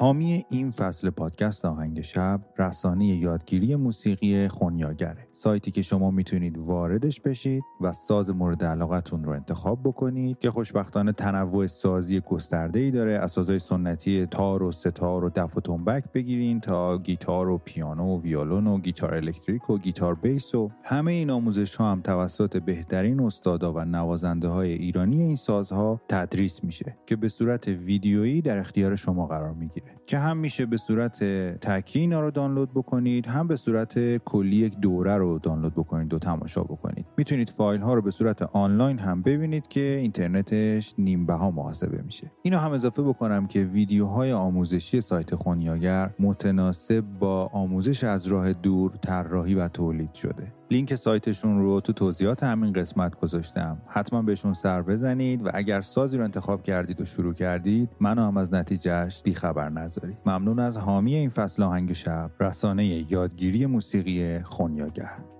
حامی این فصل پادکست آهنگ شب رسانه یادگیری موسیقی خونیاگره. سایتی که شما می‌تونید واردش بشید و ساز مورد علاقتون رو انتخاب بکنید که خوشبختانه تنوع سازی گسترده ای داره از سازهای سنتی تار و ستار و دف و تنبک بگیرین تا گیتار و پیانو و ویولون و گیتار الکتریک و گیتار بیس و همه این آموزش ها هم توسط بهترین استادا و نوازنده های ایرانی این سازها تدریس میشه که به صورت ویدیویی در اختیار شما قرار می‌گیره. که هم میشه به صورت تکی اینا رو دانلود بکنید هم به صورت کلی یک دوره رو دانلود بکنید و تماشا بکنید. می‌تونید فایل ها رو به صورت آنلاین هم ببینید که اینترنتش نیم بها محاسبه میشه. اینو هم اضافه بکنم که ویدیوهای آموزشی سایت خونیاگر متناسب با آموزش از راه دور طراحی و تولید شده. لینک سایتشون رو تو توضیحات همین قسمت گذاشتم. حتما بهشون سر بزنید و اگر سازی رو انتخاب کردید و شروع کردید منو هم از نتیجهش بیخبر نذارید. ممنون از حامی این فصل آهنگ شب رسانه یادگیری موسیقی خونیاگر.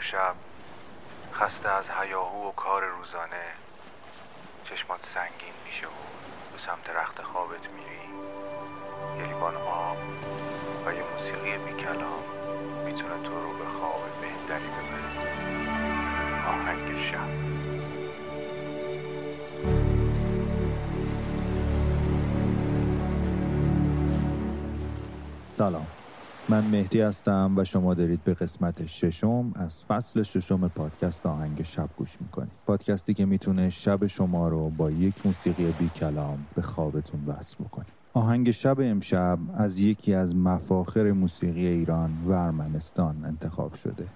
شب خسته از هیاهو و کار روزانه چشمات سنگین میشه و به سمت رخت خوابت میری. یه لیوان آب و یه موسیقی بی کلام می‌تونه تو رو به خواب بهتری ببره. آهنگ شب. سلام. من مهدی هستم و شما دارید به قسمت ششم از فصل ششم پادکست آهنگ شب گوش می‌کنید. پادکستی که می‌تونه شب شما رو با یک موسیقی بی کلام به خوابتون وصل بکنه. آهنگ شب امشب از یکی از مفاخر موسیقی ایران و ارمنستان انتخاب شده.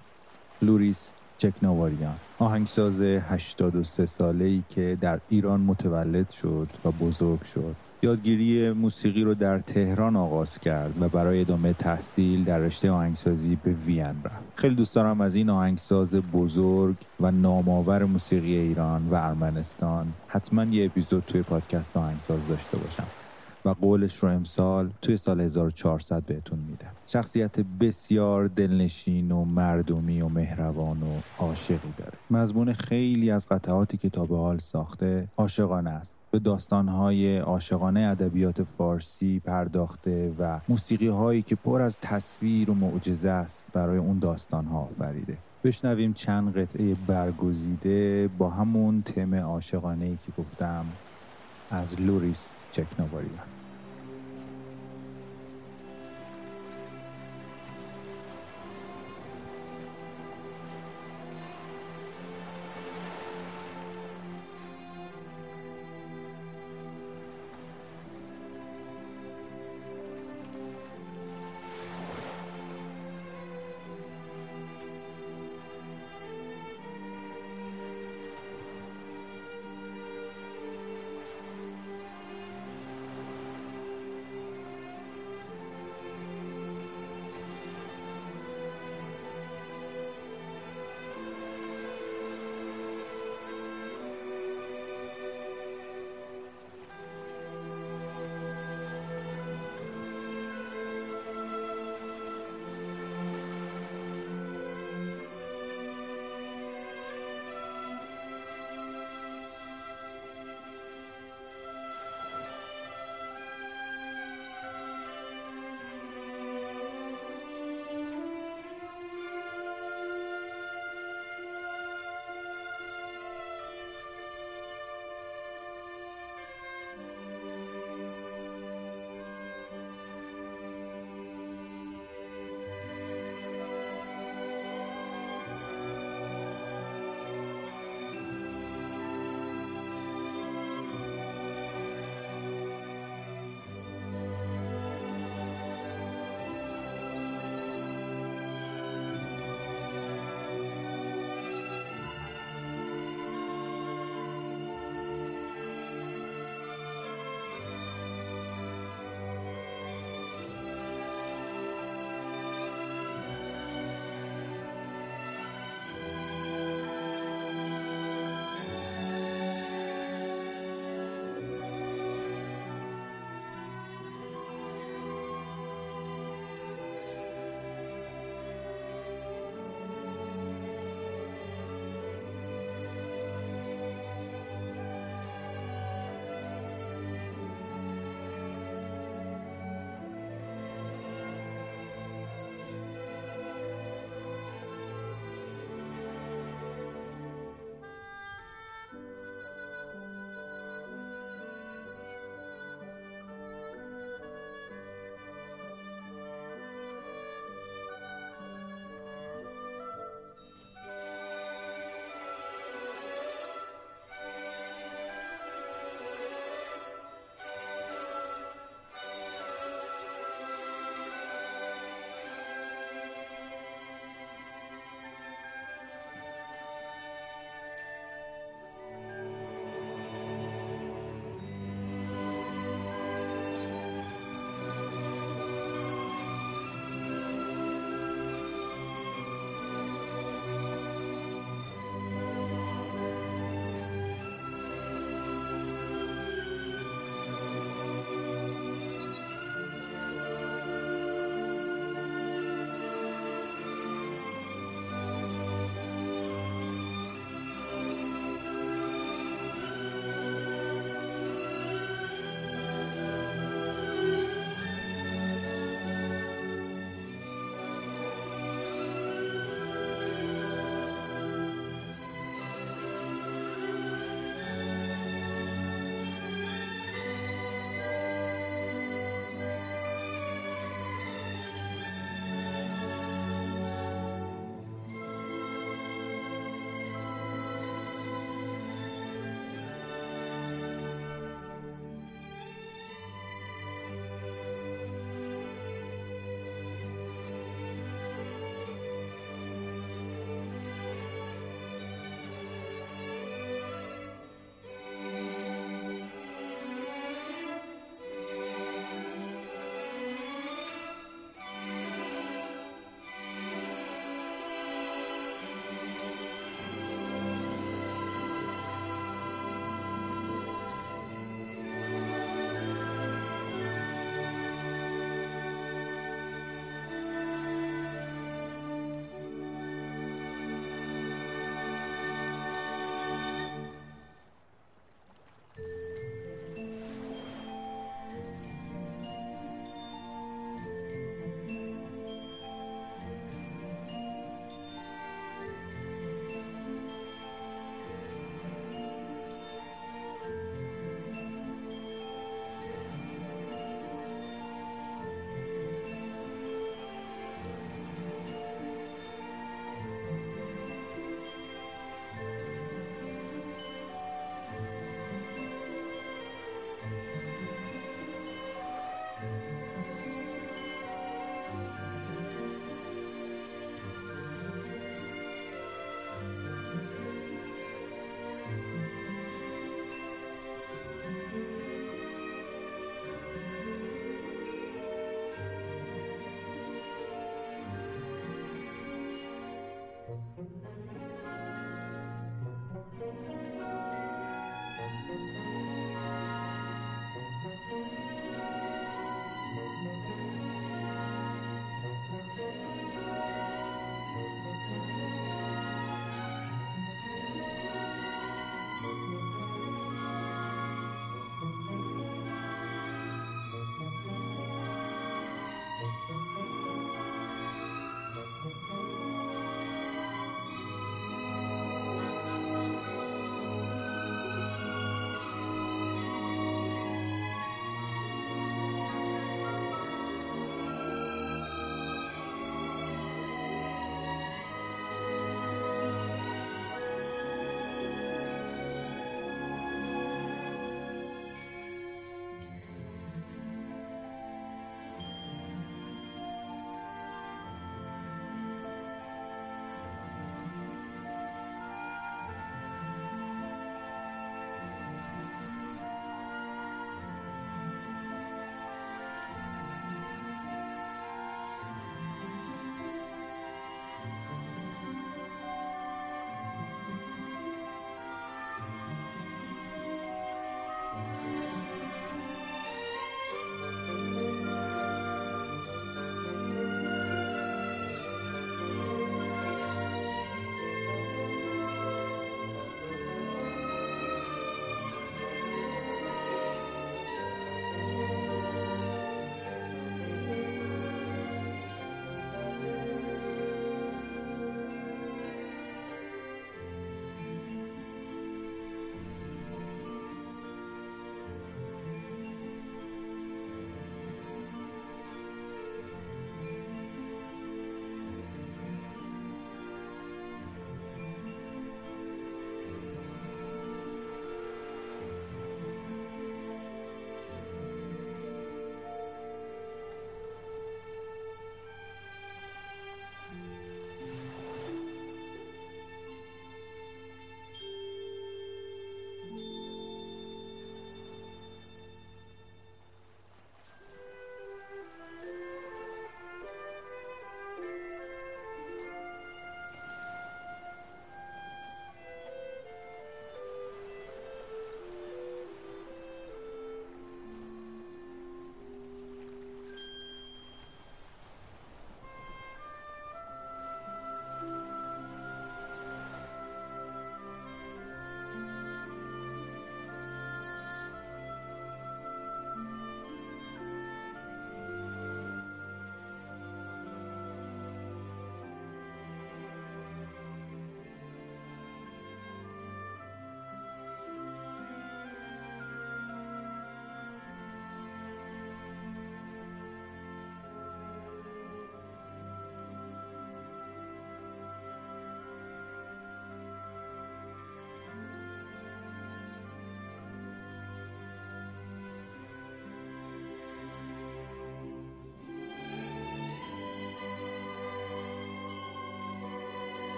لوریس چکناواریان آهنگساز 83 ساله ای که در ایران متولد شد و بزرگ شد. یادگیری موسیقی رو در تهران آغاز کرد و برای ادامه تحصیل در رشته آهنگسازی به وین رفت. خیلی دوست دارم از این آهنگساز بزرگ و نامآور موسیقی ایران و ارمنستان حتما یه اپیزود توی پادکست آهنگساز داشته باشم. و قولش رو امسال توی سال 1400 بهتون میدم شخصیت بسیار دلنشین و مردمی و مهربان و عاشقی داره. مضمون خیلی از قطعاتی که تا به حال ساخته عاشقانه است. به داستانهای عاشقانه ادبیات فارسی پرداخته و موسیقی هایی که پر از تصویر و معجزه است برای اون داستانها آفریده. بشنویم چند قطعه برگزیده با همون تم عاشقانه ای که گفتم از لوریس چکناواریان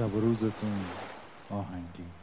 شب و روزتون آهنگی.